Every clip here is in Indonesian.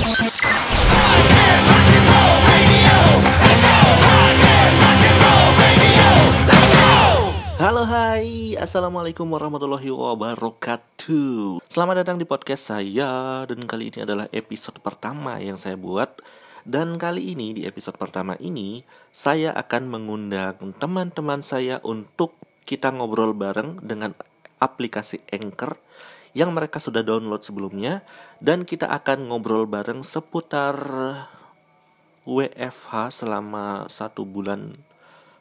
Halo hai, Assalamualaikum warahmatullahi wabarakatuh. Selamat datang di podcast saya Dan kali ini adalah episode pertama yang saya buat. Dan kali ini di episode pertama ini Saya akan mengundang teman-teman saya untuk kita ngobrol bareng dengan aplikasi Anchor Yang mereka sudah download sebelumnya Dan kita akan ngobrol bareng seputar WFH selama satu bulan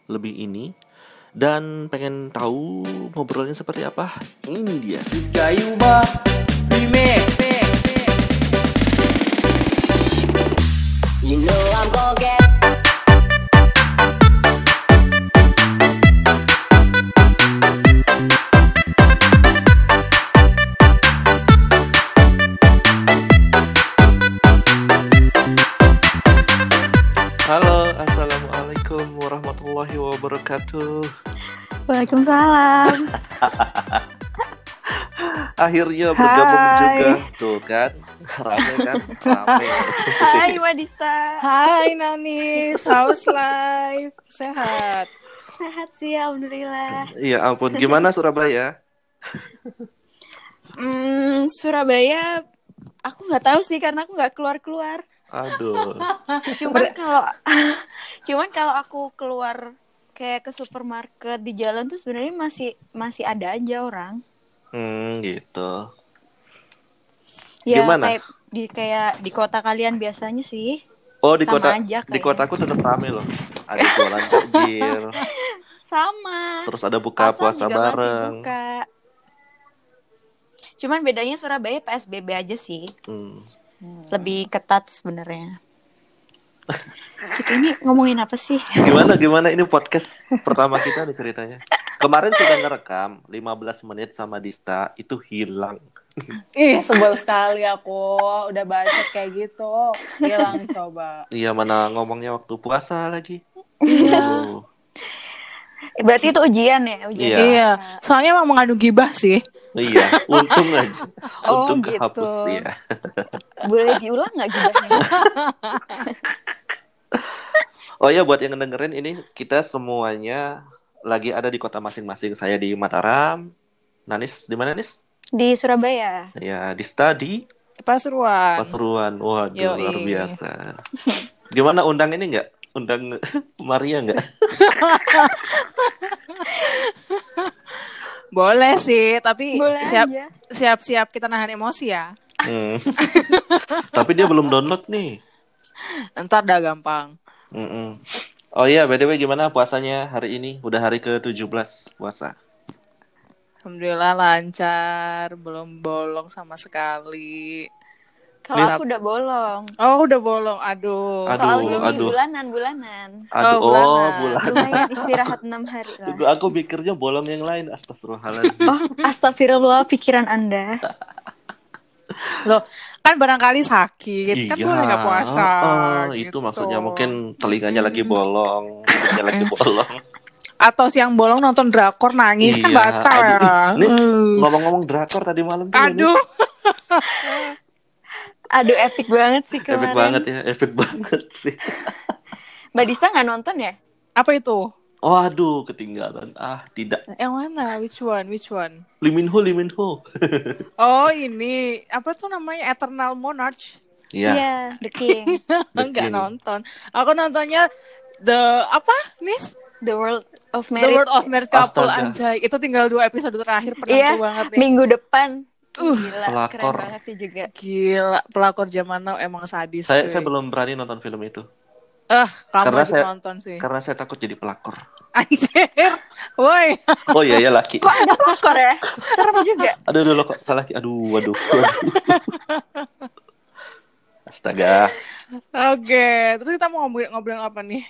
lebih ini dan pengen tahu ngobrolnya seperti apa? Ini dia. You know I'm gonna get wabarakatuh. Waalaikumsalam. Akhirnya bergabung Hai. juga, tuh kan? Rame kan? Rame. Hai Wadista. Hai Nanis, how's life? Sehat? Sehat sih alhamdulillah. Iya ampun, gimana Surabaya? Hmm, Surabaya aku nggak tahu sih karena aku nggak keluar-keluar. Aduh. Cuman kalau cuman kalau aku keluar kayak ke supermarket di jalan tuh sebenarnya masih masih ada aja orang. Hmm, gitu. Ya Gimana? kayak di kayak di kota kalian biasanya sih. Oh, di Sama kota aja di kayaknya. kotaku tetap rame loh. Ada jualan takjil, Sama. terus ada buka Pasar puasa juga masih bareng. buka. Cuman bedanya Surabaya PSBB aja sih. Hmm. lebih ketat sebenarnya. Kita ini ngomongin apa sih? Gimana gimana ini podcast pertama kita nih ceritanya. Kemarin sudah ngerekam 15 menit sama Dista itu hilang. Ih, sebel sekali aku. Udah baca kayak gitu. Hilang coba. Iya mana ngomongnya waktu puasa lagi. Iya. Aduh. Berarti itu ujian ya, ujian. Iya. Iya. Soalnya emang mengandung gibah sih. Iya, untung aja. Oh, Untung gitu. kehapus ya. Boleh diulang nggak gibahnya? Oh ya buat yang dengerin ini kita semuanya lagi ada di kota masing-masing. Saya di Mataram. Nanis di mana Nis? Di Surabaya. Ya, Dista di Pasuruan. Pasuruan. Waduh, Yoi. luar biasa. Gimana undang ini nggak? Undang Maria nggak? Boleh sih, tapi Boleh siap aja. siap-siap kita nahan emosi ya. Hmm. Tapi dia belum download nih. Ntar dah gampang. Mm-mm. Oh iya, by the way gimana puasanya hari ini? Udah hari ke-17 puasa. Alhamdulillah lancar, belum bolong sama sekali. Kalau aku udah bolong. Oh, udah bolong. Aduh. Aduh, Soalnya aduh. bulanan, bulanan. Aduh, Oh, oh, bulanan. bulan. Lumayan istirahat enam hari lah. Tunggu, aku pikirnya bolong yang lain. Astagfirullahaladzim. Oh, astagfirullah pikiran anda. Loh, kan barangkali sakit, kan Iya, boleh nggak puasa. oh, itu gitu. maksudnya mungkin telinganya lagi bolong, hidungnya lagi bolong. Atau siang bolong nonton drakor nangis kan Iya, batal ya. Uh. Ngomong-ngomong drakor tadi malam tuh, Aduh, Aduh, epic banget sih ini epic kemarin. banget ya, epic banget sih. Mbak Dista nggak nonton ya? apa itu? Oh, aduh, ketinggalan. Ah, tidak. Yang mana? Which one? Which one? Liminho, Liminho. Oh ini apa tuh namanya Eternal Monarch? Iya. Iya, The King. Enggak King. nonton. Aku nontonnya the apa, Nis? The World of The Merit. World of Married Couple Astaga. anjay. Itu tinggal dua episode terakhir penentu Iya, banget nih. minggu depan. Uh, Gila, pelakor. keren banget sih juga. Gila, pelakor zaman now emang sadis. Saya, cuy. saya belum berani nonton film itu. Ah, kamu Karena saya- nonton sih. Karena saya takut jadi pelakor. Anjir. Woi. Oh iya, ya laki. Kok ada pelakor ya? Serem juga. Aduh, aduh, kok salah laki. Aduh, waduh. Astaga. Oke, terus kita mau ngobrol ngobrol apa nih?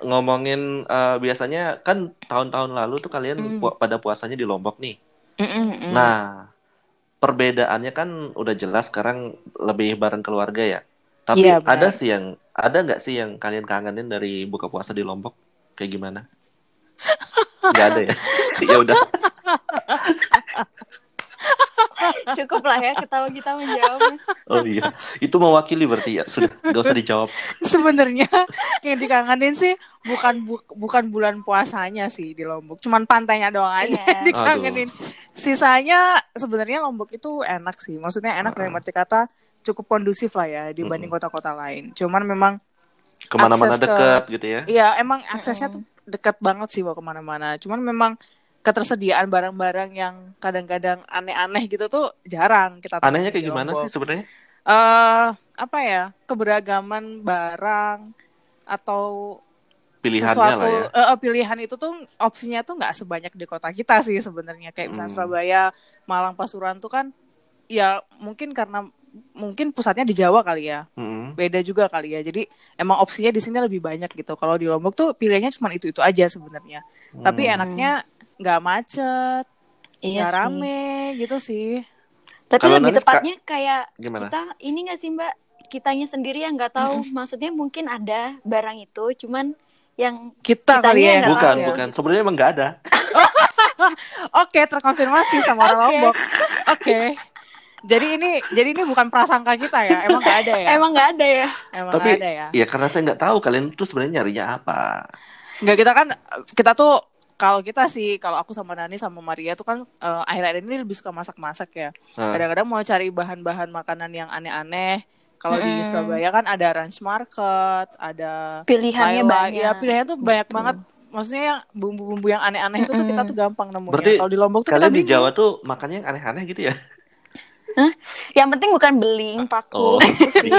Ngomongin eh, biasanya kan tahun-tahun lalu tuh kalian Hmm. pu- pada puasanya di Lombok nih. Mm-mm-mm. Nah, perbedaannya kan udah jelas sekarang lebih bareng keluarga ya. Tapi benar. ada sih yang ada nggak sih yang kalian kangenin dari buka puasa di Lombok? Kayak gimana? Nggak ada ya. ya udah. Cukup lah ya ketawa kita menjawabnya. Oh iya, itu mewakili berarti ya. Sudah, gak usah dijawab. Sebenarnya yang dikangenin sih bukan bu- bukan bulan puasanya sih di Lombok, cuman pantainya doang aja yang dikangenin. Sisanya sebenarnya Lombok itu enak sih. Maksudnya enak dalam arti kata cukup kondusif lah ya dibanding kota-kota lain. Cuman memang Ke mana-mana Akses ke- dekat gitu ya. Iya, emang aksesnya tuh dekat banget sih mau ke mana-mana. Cuman memang ketersediaan barang-barang yang kadang-kadang aneh-aneh gitu tuh jarang kita Anehnya kayak gimana sih sebenarnya? eh apa ya keberagaman barang atau Pilihannya sesuatu lah ya. eh, eh, pilihan itu tuh opsinya tuh nggak sebanyak di kota kita sih sebenarnya kayak misalnya Hmm. Surabaya, Malang, Pasuruan tuh kan ya mungkin karena mungkin pusatnya di Jawa kali ya Mm-mm. beda juga kali ya jadi emang opsinya di sini lebih banyak gitu kalau di Lombok tuh pilihannya cuma itu itu aja sebenarnya tapi Hmm. enaknya nggak macet Iya nggak sih. rame gitu sih Tapi Kalau lebih tepatnya kayak Gimana? kita ini nggak sih Mbak? Kitanya sendiri yang nggak tahu. Maksudnya mungkin ada barang itu, cuman yang kita kali Kitanya ya Bukan, tahu bukan. Sebenarnya emang nggak ada. Oke, terkonfirmasi sama orang Oke. Lombok. Oke. Jadi ini jadi ini bukan prasangka kita ya. Emang nggak ada ya? emang nggak ada ya. Emang Tapi ada ya. ya karena saya nggak tahu kalian tuh sebenarnya nyarinya apa. Nggak kita kan kita tuh kalau kita sih kalau aku sama Nani sama Maria tuh kan eh, akhir-akhir ini lebih suka masak-masak ya. Nah, Kadang-kadang mau cari bahan-bahan makanan yang aneh-aneh. Kalau di Mm-mm. Surabaya kan ada ranch market, ada Pilihannya Laila. banyak. Ya pilihannya tuh banyak banget. Maksudnya yang bumbu-bumbu yang aneh-aneh itu tuh kita tuh gampang nemunya. Kalau di Lombok tuh kita kalian di bingung. Jawa tuh makannya yang aneh-aneh gitu ya? Yang penting bukan beling, paku. Oh. sih.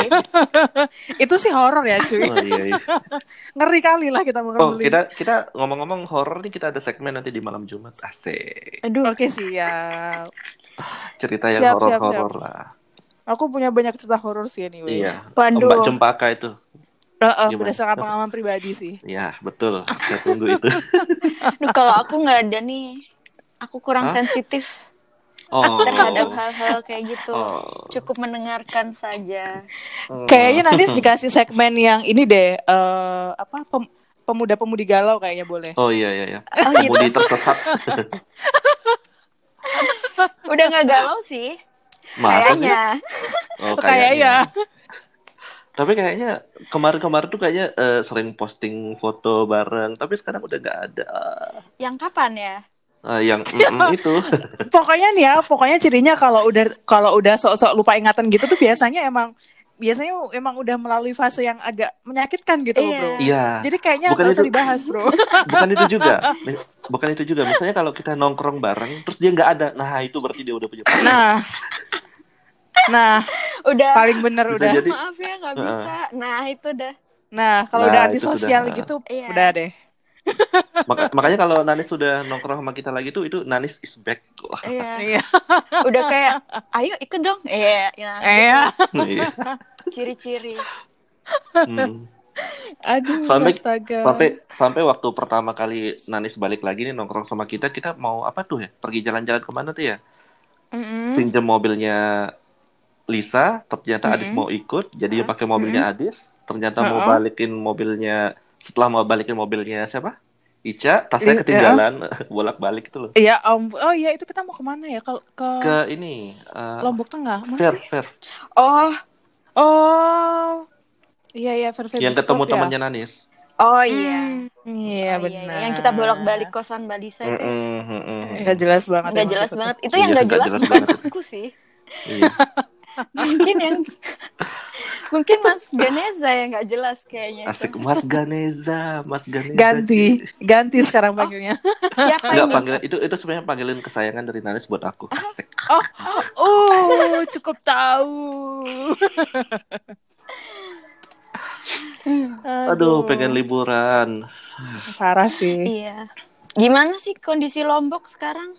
Itu sih horor ya cuy. Oh iya, iya. Ngeri kali lah kita makan Oh, beli. kita kita ngomong-ngomong horor nih kita ada segmen nanti di malam Jumat. Asik. Aduh, Oke siap. Cerita yang horor-horor lah. Aku punya banyak cerita horor sih anyway. Iya. Waduh. Mbak Cempaka itu. Eh, Gimana? berdasarkan pengalaman pribadi sih. Iya, betul. Saya tunggu itu. Aduh, kalau aku nggak ada nih, aku kurang Hah? sensitif Oh. terhadap hal-hal kayak gitu. Oh. Cukup mendengarkan saja. Hmm. Kayaknya nanti dikasih segmen yang ini deh. eh apa pem- pemuda-pemudi galau kayaknya boleh. Oh iya iya iya. Oh, gitu? Pemudi tersesat. Udah nggak galau sih, Masa sih? kayaknya. Oh, Kayaknya. Tapi kayaknya kemarin-kemarin tuh kayaknya eh, sering posting foto bareng, tapi sekarang udah nggak ada. Yang kapan ya? Ah, yang mm, itu. Pokoknya nih ya, pokoknya cirinya kalau udah kalau udah sok-sok lupa ingatan gitu tuh biasanya emang biasanya emang udah melalui fase yang agak menyakitkan gitu loh, Iya. bro. Iya. Jadi kayaknya Bukan usah itu. dibahas, bro. Bukan itu juga. Bukan itu juga. Misalnya kalau kita nongkrong bareng, terus dia nggak ada. Nah, itu berarti dia udah punya pacar. Nah, nah Udah. paling bener Bisa udah. jadi. Maaf ya nggak bisa. Nah itu dah. Nah, kalau Nah, udah antisosial gitu, Iya. udah deh. Maka- makanya kalau Nanis sudah nongkrong sama kita lagi tuh, itu Nanis is back. Wah, Iya. Iya. Udah kayak, ayo ikut dong. Iya. Nah, Eh, iya. Ciri-ciri. Hmm. aduh, Sampai- astaga. Sampai sampai waktu pertama kali Nanis balik lagi nih nongkrong sama kita, kita mau apa tuh ya? Pergi jalan-jalan ke mana tuh ya? Mm-mm. Pinjam mobilnya Lisa, ternyata Adis Mm-mm. mau ikut, jadi dia pakai mobilnya Adis. Ternyata mau Uh-uh. balikin mobilnya, setelah mau balikin mobilnya siapa? Ica, tasnya Li- ketinggalan, bolak-balik itu loh. Iya, om. Oh iya, itu kita mau ke mana ya? Ke, ke Ke ini, eh, Lombok Tengah. Mana fair, sih? fair. Oh, Oh. Iya, iya, Fair Yang ketemu ya. temannya Nanis. oh iya. Iya, Oh, benar. Yang kita bolak-balik kosan Mbak Lisa itu. Mm-mm, mm-mm. Nggak jelas banget. Nggak emang jelas banget. Itu Iya, yang nggak nggak jelas jelas bukan banget. aku sih. Iya. Mungkin yang mungkin Mas Ganeza yang nggak jelas kayaknya. itu. Asik Mas Ganeza, Mas Ganeza. Ganti, ganti sekarang panggilnya. Siapa Enggak ini? panggilan itu itu sebenarnya panggilan kesayangan dari Nanis buat aku. Asik. Oh, oh, cukup tahu. Aduh, pengen liburan. Parah sih. Iya. Gimana sih kondisi Lombok sekarang?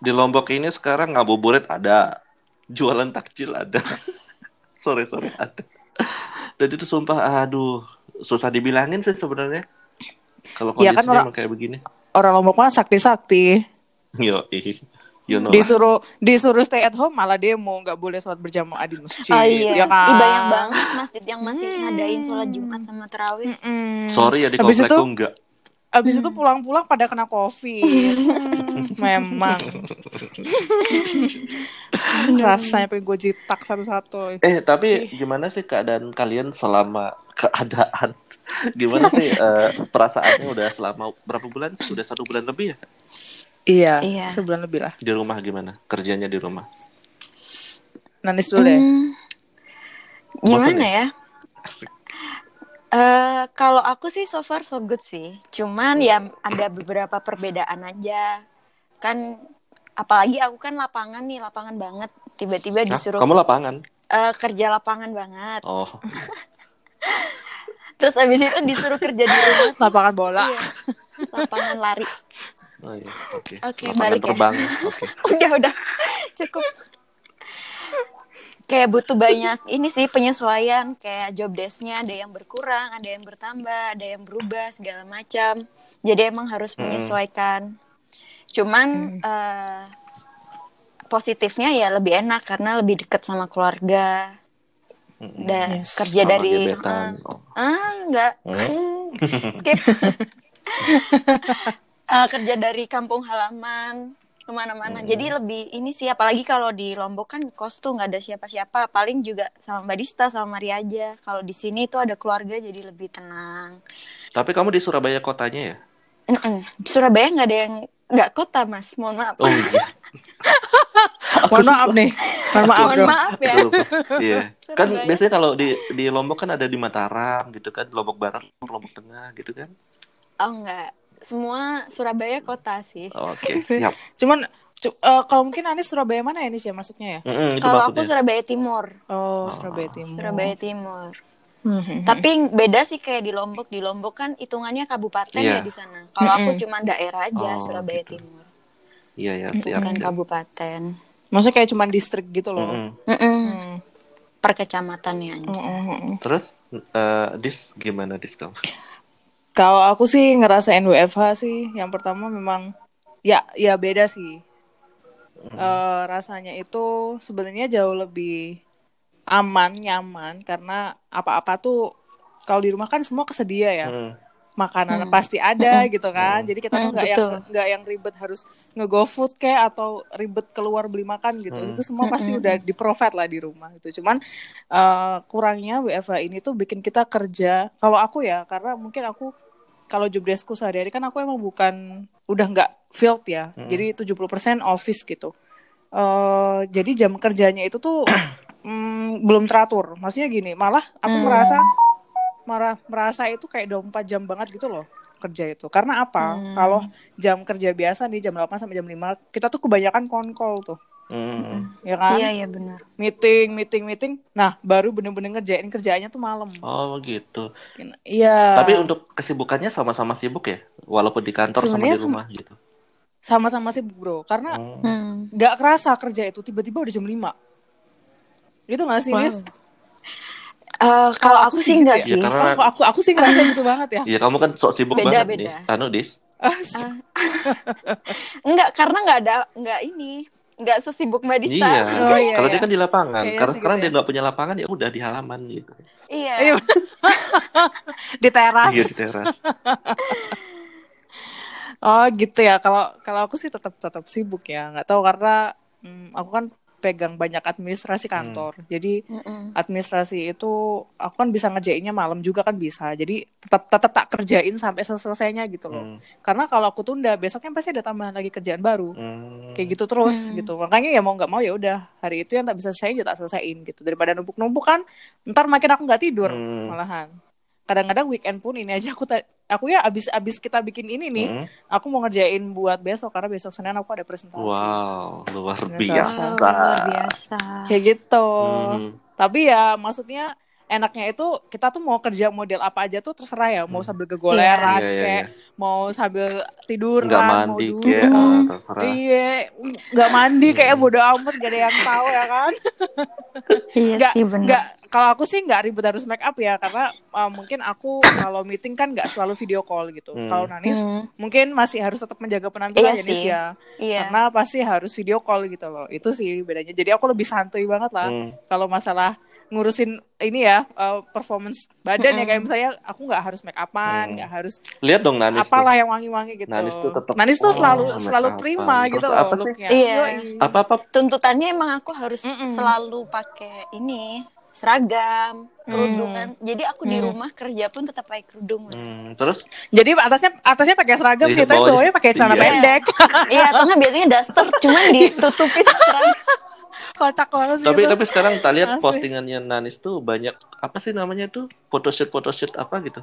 Di Lombok ini sekarang ngabuburit ada, jualan takjil ada. sore sore ada. Dan itu sumpah, aduh, susah dibilangin sih sebenarnya. Kalau Iya kondisinya kan, orang- kayak begini. Orang Lombok mah sakti-sakti. Yo, ih, you know lah. Disuruh disuruh stay at home malah demo, nggak boleh sholat berjamaah di masjid. Oh iya. Ya kan? Ih, banyak banget masjid yang masih Hmm. ngadain sholat Jumat sama terawih. Mm-mm. Sorry ya di Habis komplekku itu- enggak. Abis itu pulang-pulang pada kena covid Hmm, memang rasanya pengen gue jitak satu-satu Eh, tapi gimana sih keadaan kalian selama keadaan? Gimana sih eh, perasaannya udah selama berapa bulan? Udah satu bulan lebih ya? iya, Iya. sebulan lebih lah Di rumah gimana? Kerjanya di rumah? nanis dulu deh Hmm, gimana Bosan ya? Eh kalau aku sih so far so good sih. Cuman ya ada beberapa perbedaan aja. Kan apalagi aku kan lapangan nih, lapangan banget. Tiba-tiba Hah? disuruh Kamu lapangan? eh, kerja lapangan banget. Oh, Terus abis itu disuruh kerja di rumah. lapangan bola Iya. Lapangan lari. oh iya, oke. Oke, Lapangan balik ya. terbang. Oke. udah udah cukup kayak butuh banyak ini sih penyesuaian kayak job desknya ada yang berkurang ada yang bertambah ada yang berubah segala macam jadi emang harus Hmm. menyesuaikan cuman eh, positifnya ya lebih enak karena lebih dekat sama keluarga dan Yes. kerja Sama dari gebetan. Oh. ah enggak Hmm? skip Eh, kerja dari kampung halaman ke mana-mana Hmm. jadi lebih ini sih apalagi kalau di Lombok kan kos tuh nggak ada siapa-siapa paling juga sama Mbak Dista sama Maria aja kalau di sini tuh ada keluarga jadi lebih tenang Tapi kamu di Surabaya kotanya ya? Mm-mm. di Surabaya nggak ada yang nggak kota mas mohon maaf Oh iya. mohon maaf nih mohon maaf mohon maaf ya. Iya. Kan biasanya kalau di di Lombok kan ada di Mataram gitu kan, Lombok Barat, Lombok Tengah gitu kan. oh enggak semua Surabaya kota sih Oke, siap. cuman cu- eh, kalau mungkin Anis Surabaya mana ya Anis ya masuknya ya itu kalau aku. Surabaya Timur oh Surabaya Timur Surabaya Timur Mhm. Tapi beda sih kayak di Lombok. Di Lombok kan hitungannya kabupaten Iya. ya di sana. Kalau aku Mm-mm. cuma daerah aja Oh, Surabaya gitu. Timur, Iya ya, siap. bukan kabupaten. maksudnya kayak cuman distrik gitu loh Mm-mm. Mm-mm. Hmm. Per kecamatannya aja. Mm-mm. Terus eh, dis gimana dis kamu? Kalau aku sih ngerasain WFH sih, yang pertama memang ya ya beda sih. Eh, rasanya itu sebenarnya jauh lebih aman, nyaman karena apa-apa tuh kalau di rumah kan semua kesedia ya. Mm. Makanan pasti ada gitu kan. Jadi kita tuh Hmm, nggak yang nggak yang ribet harus nge-go food kayak atau ribet keluar beli makan gitu. Hmm. Itu semua pasti udah di provide lah di rumah itu. Cuman eh, kurangnya WFH ini tuh bikin kita kerja. Kalau aku ya, karena mungkin aku kalau job deskku sehari-hari kan aku emang bukan udah nggak field ya. Jadi 70% office gitu. eh jadi jam kerjanya itu tuh mm, belum teratur. Maksudnya gini, malah aku merasa marah merasa itu kayak 24 jam banget gitu loh kerja itu. Karena apa? Kalau jam kerja biasa nih jam 8 sampai jam 5, kita tuh kebanyakan konkol tuh. Mm. Ya kan? Iya iya benar. Meeting, meeting, meeting. Nah, baru bener-bener ngerjain kerjaannya tuh malam. Oh gitu. Iya. Tapi untuk kesibukannya sama-sama sibuk ya, walaupun di kantor sama Sebenarnya di rumah gitu. sama-sama sibuk, Bro. Karena Oh. Hmm. nggak kerasa kerja itu tiba-tiba udah jam 5. Gitu gak sih, Wow. Nis? Eh, kalau aku sih enggak ya? sih. Ya, karena- Oh, aku aku sih ngerasa gitu banget ya. Iya kamu kan sok sibuk Beda, banget nih. beda. Anu dis. Ah, s- Enggak karena enggak ada enggak ini. Enggak sesibuk Mbak Dista. Iya. Oh, iya, Kalau iya. dia kan di lapangan. Kayaknya Karena sekarang gitu dia ya. nggak punya lapangan ya udah di halaman gitu. Iya. Iya. di teras. Iya di teras. Oh gitu ya. Kalau kalau aku sih tetap tetap sibuk ya. Nggak tahu karena hmm, aku kan pegang banyak administrasi kantor. Jadi Mm-mm. administrasi itu aku kan bisa ngerjainnya malam juga kan bisa. Jadi tetap tetap tak kerjain sampai selesainya gitu loh. Hmm. Karena kalau aku tunda besoknya pasti ada tambahan lagi kerjaan baru. Hmm. Kayak gitu terus gitu. Makanya ya mau nggak mau ya udah hari itu yang tak bisa selesaiin ya tak selesaiin gitu. Daripada numpuk-numpuk kan ntar makin aku nggak tidur Hmm. malahan. Kadang-kadang weekend pun ini aja aku ta- aku ya abis abis kita bikin ini nih, Hmm. aku mau ngerjain buat besok karena besok Senin aku ada presentasi. Wow, luar Biasa. biasa. Wow, luar biasa. Kayak gitu. Hmm. Tapi ya maksudnya enaknya itu kita tuh mau kerja model apa aja tuh terserah ya, mau sambil Iya, gegoleran iya, kayak mau sambil tiduran, Nggak mau mandi duduk. kayak terserah. Iya, nggak mandi kayak bodo amat gak ada yang tahu ya kan? Iya Nggak, sih benar. nggak. Kalau aku sih nggak ribet harus make up ya, karena uh, mungkin aku kalau meeting kan nggak selalu video call gitu. Hmm. Kalau Nanis Hmm. mungkin masih harus tetap menjaga penampilan Iya ya, Nis ya. Iya. Karena pasti harus video call gitu loh. Itu sih bedanya. Jadi aku lebih santuy banget lah. Hmm. Kalau masalah ngurusin ini ya eh, performance badan ya kayak misalnya aku nggak harus make upan Hmm. nggak harus Lihat dong Nanis. tuh. apalah yang wangi-wangi gitu Nanis tuh tetep, Nanis tuh oh, selalu make selalu prima Terus gitu loh apa sih? looknya Iya. Yoi. Apa-apa tuntutannya emang aku harus Mm-mm. selalu pakai ini seragam kerudungan jadi aku di Hmm. rumah kerja pun tetap pakai kerudung. Hmm, terus jadi atasnya atasnya pakai seragam Iya, gitu bawahnya- bawahnya pakai celana iya. pendek iya atau nggak biasanya daster cuman ditutupin seragam kocak banget sih tapi itu. tapi sekarang tak lihat Asli. postingannya Nanis tuh banyak apa sih namanya tuh photoshoot photoshoot apa gitu.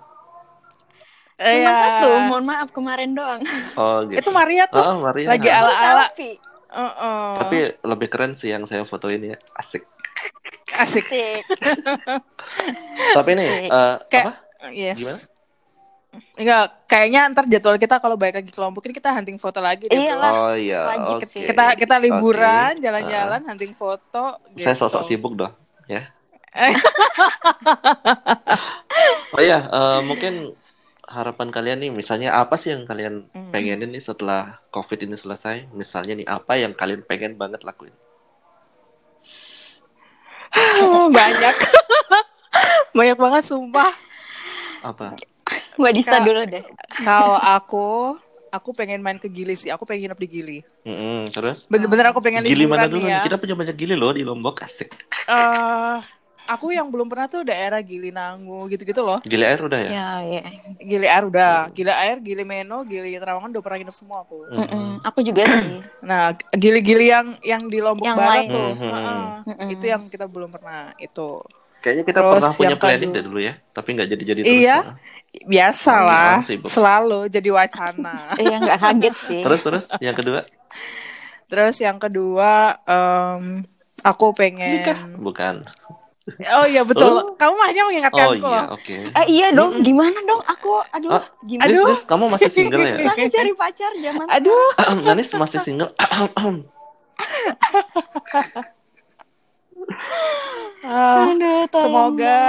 cuma Iya. satu mohon maaf kemarin doang Oh gitu. itu Maria tuh Oh, Maria. lagi Ah. ala ala selfie tapi Tapi lebih keren sih yang saya foto ini ya. Asik. asik Asik. Tapi nih Asik. Kayak- apa? yes Gimana? Enggak, kayaknya ntar jadwal kita kalau balik lagi ke Lombok ini kita hunting foto lagi deh. Iyalah. tuh. Oh iya. Wajib sih. Kita kita liburan, jalan-jalan, hunting foto gitu. Saya sosok sibuk dong, ya. oh iya, eh, mungkin harapan kalian nih, misalnya apa sih yang kalian Hmm. pengenin nih setelah COVID ini selesai? Misalnya nih apa yang kalian pengen banget lakuin? Banyak. Banyak banget sumpah. Apa? Mbak Dista dulu deh. Kalau aku aku pengen main ke Gili sih. Aku pengen nginep di Gili. Mm-mm, terus? Bener-bener aku pengen Gili mana dulu? ya. Kita punya banyak gili loh di Lombok, asik. Eh, aku yang belum pernah tuh daerah Gili Nangu gitu-gitu loh. Gili air udah ya? Ya, ya. Gili Air udah, Gili Air, Gili Meno, Gili Trawangan udah pernah nginep semua aku. Mm-mm. Mm-mm. Aku juga sih. Nah, gili-gili yang yang di Lombok Yang Barat lain. tuh, Mhm. heeh. Mm-mm. itu yang kita belum pernah itu. Kayaknya kita Terus pernah punya deh dulu ya, tapi nggak jadi-jadi terus. Iya. Nah. Biasalah, sibuk. selalu jadi wacana. Iya nggak kaget sih. Terus terus yang kedua Terus yang kedua, em, aku pengen. bukan. Oh iya betul. Oh. Kamu hanya mengingatkan Oh aku iya, oke. Eh iya dong, gimana dong? Aku, aduh, Ah, gimana? Aduh. Nis, Nis, kamu masih single ya? Susah nih cari pacar zaman. Aduh, Nanis masih single. ah, Aduh, semoga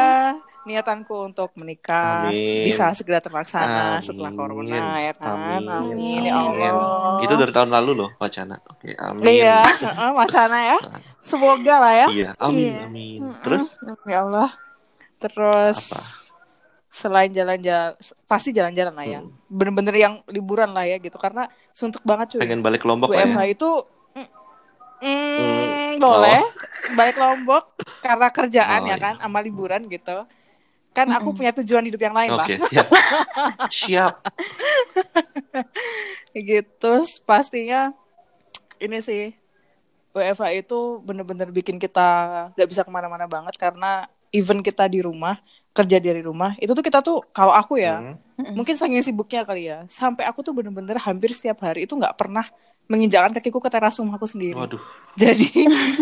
niatanku untuk menikah Amin. bisa segera terlaksana Amin. setelah corona ya kan. Amin. Amin, ya Allah. Itu dari tahun lalu loh wacana. Oke, amin. Iya, heeh, wacana ya. Semoga lah ya. Iya, amin, Iya. amin. Terus Ya Allah. Terus Apa? selain jalan-jalan pasti jalan-jalan lah ya. Hmm. Bener-bener yang liburan lah ya gitu karena suntuk banget cuy. pengen balik ke Lombok WFH ya? itu mm, mm, Hmm. boleh balik Lombok karena kerjaan Oh, ya iya. kan sama liburan gitu. Kan aku punya tujuan hidup yang lain lah. Oke, siap. siap. gitu pastinya ini sih WFH itu bener-bener bikin kita gak bisa ke mana-mana banget karena even kita di rumah kerja dari rumah itu tuh kita tuh kalau aku ya Hmm. mungkin saking sibuknya kali ya sampai aku tuh bener-bener hampir setiap hari itu nggak pernah menginjakkan kakiku ke teras rumahku sendiri Waduh. jadi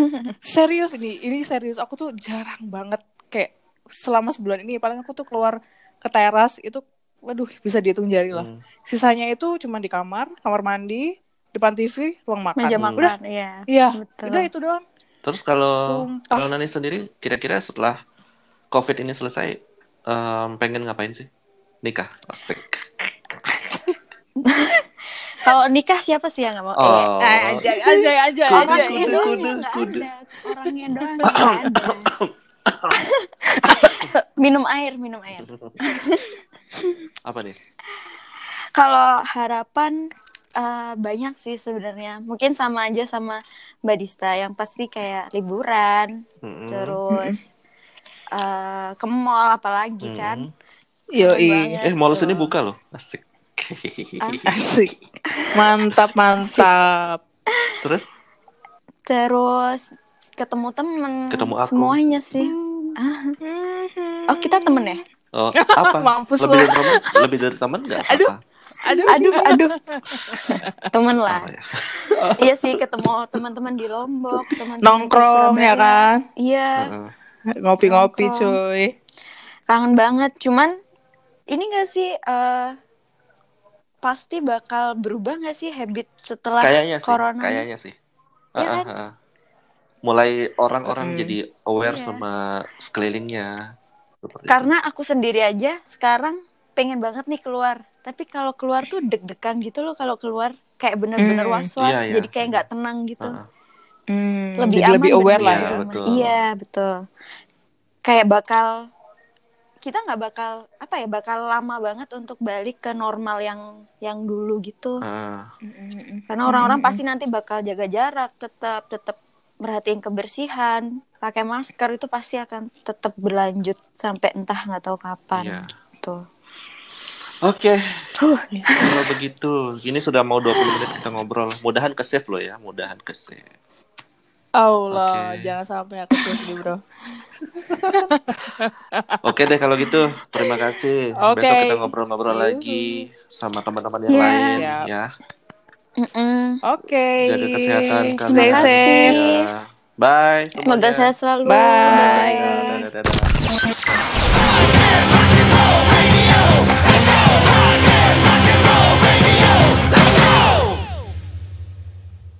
serius ini ini serius aku tuh jarang banget kayak selama sebulan ini paling aku tuh keluar ke teras itu waduh bisa dihitung jari lah Hmm. sisanya itu cuma di kamar kamar mandi depan TV ruang makan Meja Hmm. udah makan, iya. iya Betul. udah itu doang Terus kalau Sumpah. kalau Nani sendiri kira-kira setelah COVID ini selesai em, pengen ngapain sih? Nikah. Asik. Kalau nikah siapa sih yang nggak mau? Oh. eh aja aja aja Kudu, aja Orangnya doang kudu, yang nggak ada. Orangnya doang yang nggak ada. minum air, minum air. Apa nih? Kalau harapan eh, banyak sih sebenarnya. Mungkin sama aja sama Mbak Dista yang pasti kayak liburan, Mm-mm. terus eh, ke mall apalagi Mm. kan. yo. Eh, mall Tuh. sini buka loh. Asik. asik mantap mantap Terus Terus ketemu temen, Ketemu aku. semuanya sih. Ah. Oh kita temen ya? oh, apa? Mampus lebih lo. dari teman, lebih dari teman enggak? Aduh. aduh Aduh, aduh. temen lah. Apa ya? Iya sih ketemu teman-teman di Lombok, di nongkrong ya kan Iya, ngopi-ngopi cuy kangen banget. Cuman ini gak sih eh pasti bakal berubah gak sih habit setelah Kayaknya sih, corona? kayaknya sih. Iya Heeh, kan? heeh. Mulai orang-orang Hmm. jadi aware Iya. sama sekelilingnya. Seperti itu. Karena aku sendiri aja sekarang pengen banget nih keluar. Tapi kalau keluar tuh deg-degan gitu loh kalau keluar kayak bener-bener Hmm. was-was. Iya, iya. Jadi kayak nggak tenang gitu. Heeh. Hmm, Lebih jadi aman lebih aware bener lah Iya, ya aman. betul. Iya betul. kayak bakal kita nggak bakal apa ya bakal lama banget untuk balik ke normal yang yang dulu gitu Ah, karena orang-orang pasti nanti bakal jaga jarak tetap tetap merhatiin kebersihan pakai masker itu pasti akan tetap berlanjut sampai entah nggak tahu kapan Iya. gitu Oke, kalau begitu, ini sudah mau 20 menit kita ngobrol. Mudahan ke save lo ya, mudahan ke save. Allah, okay. jangan sampai aku sedih bro. Oke deh kalau gitu, terima kasih. Okay. Besok kita ngobrol-ngobrol lagi sama teman-teman yang yeah. lain Siap. ya. Oke. Okay. Kesehatan. Stay safe. Ya. Bye. Semoga sehat selalu. Bye. Bye. Dadah, dadah, dadah.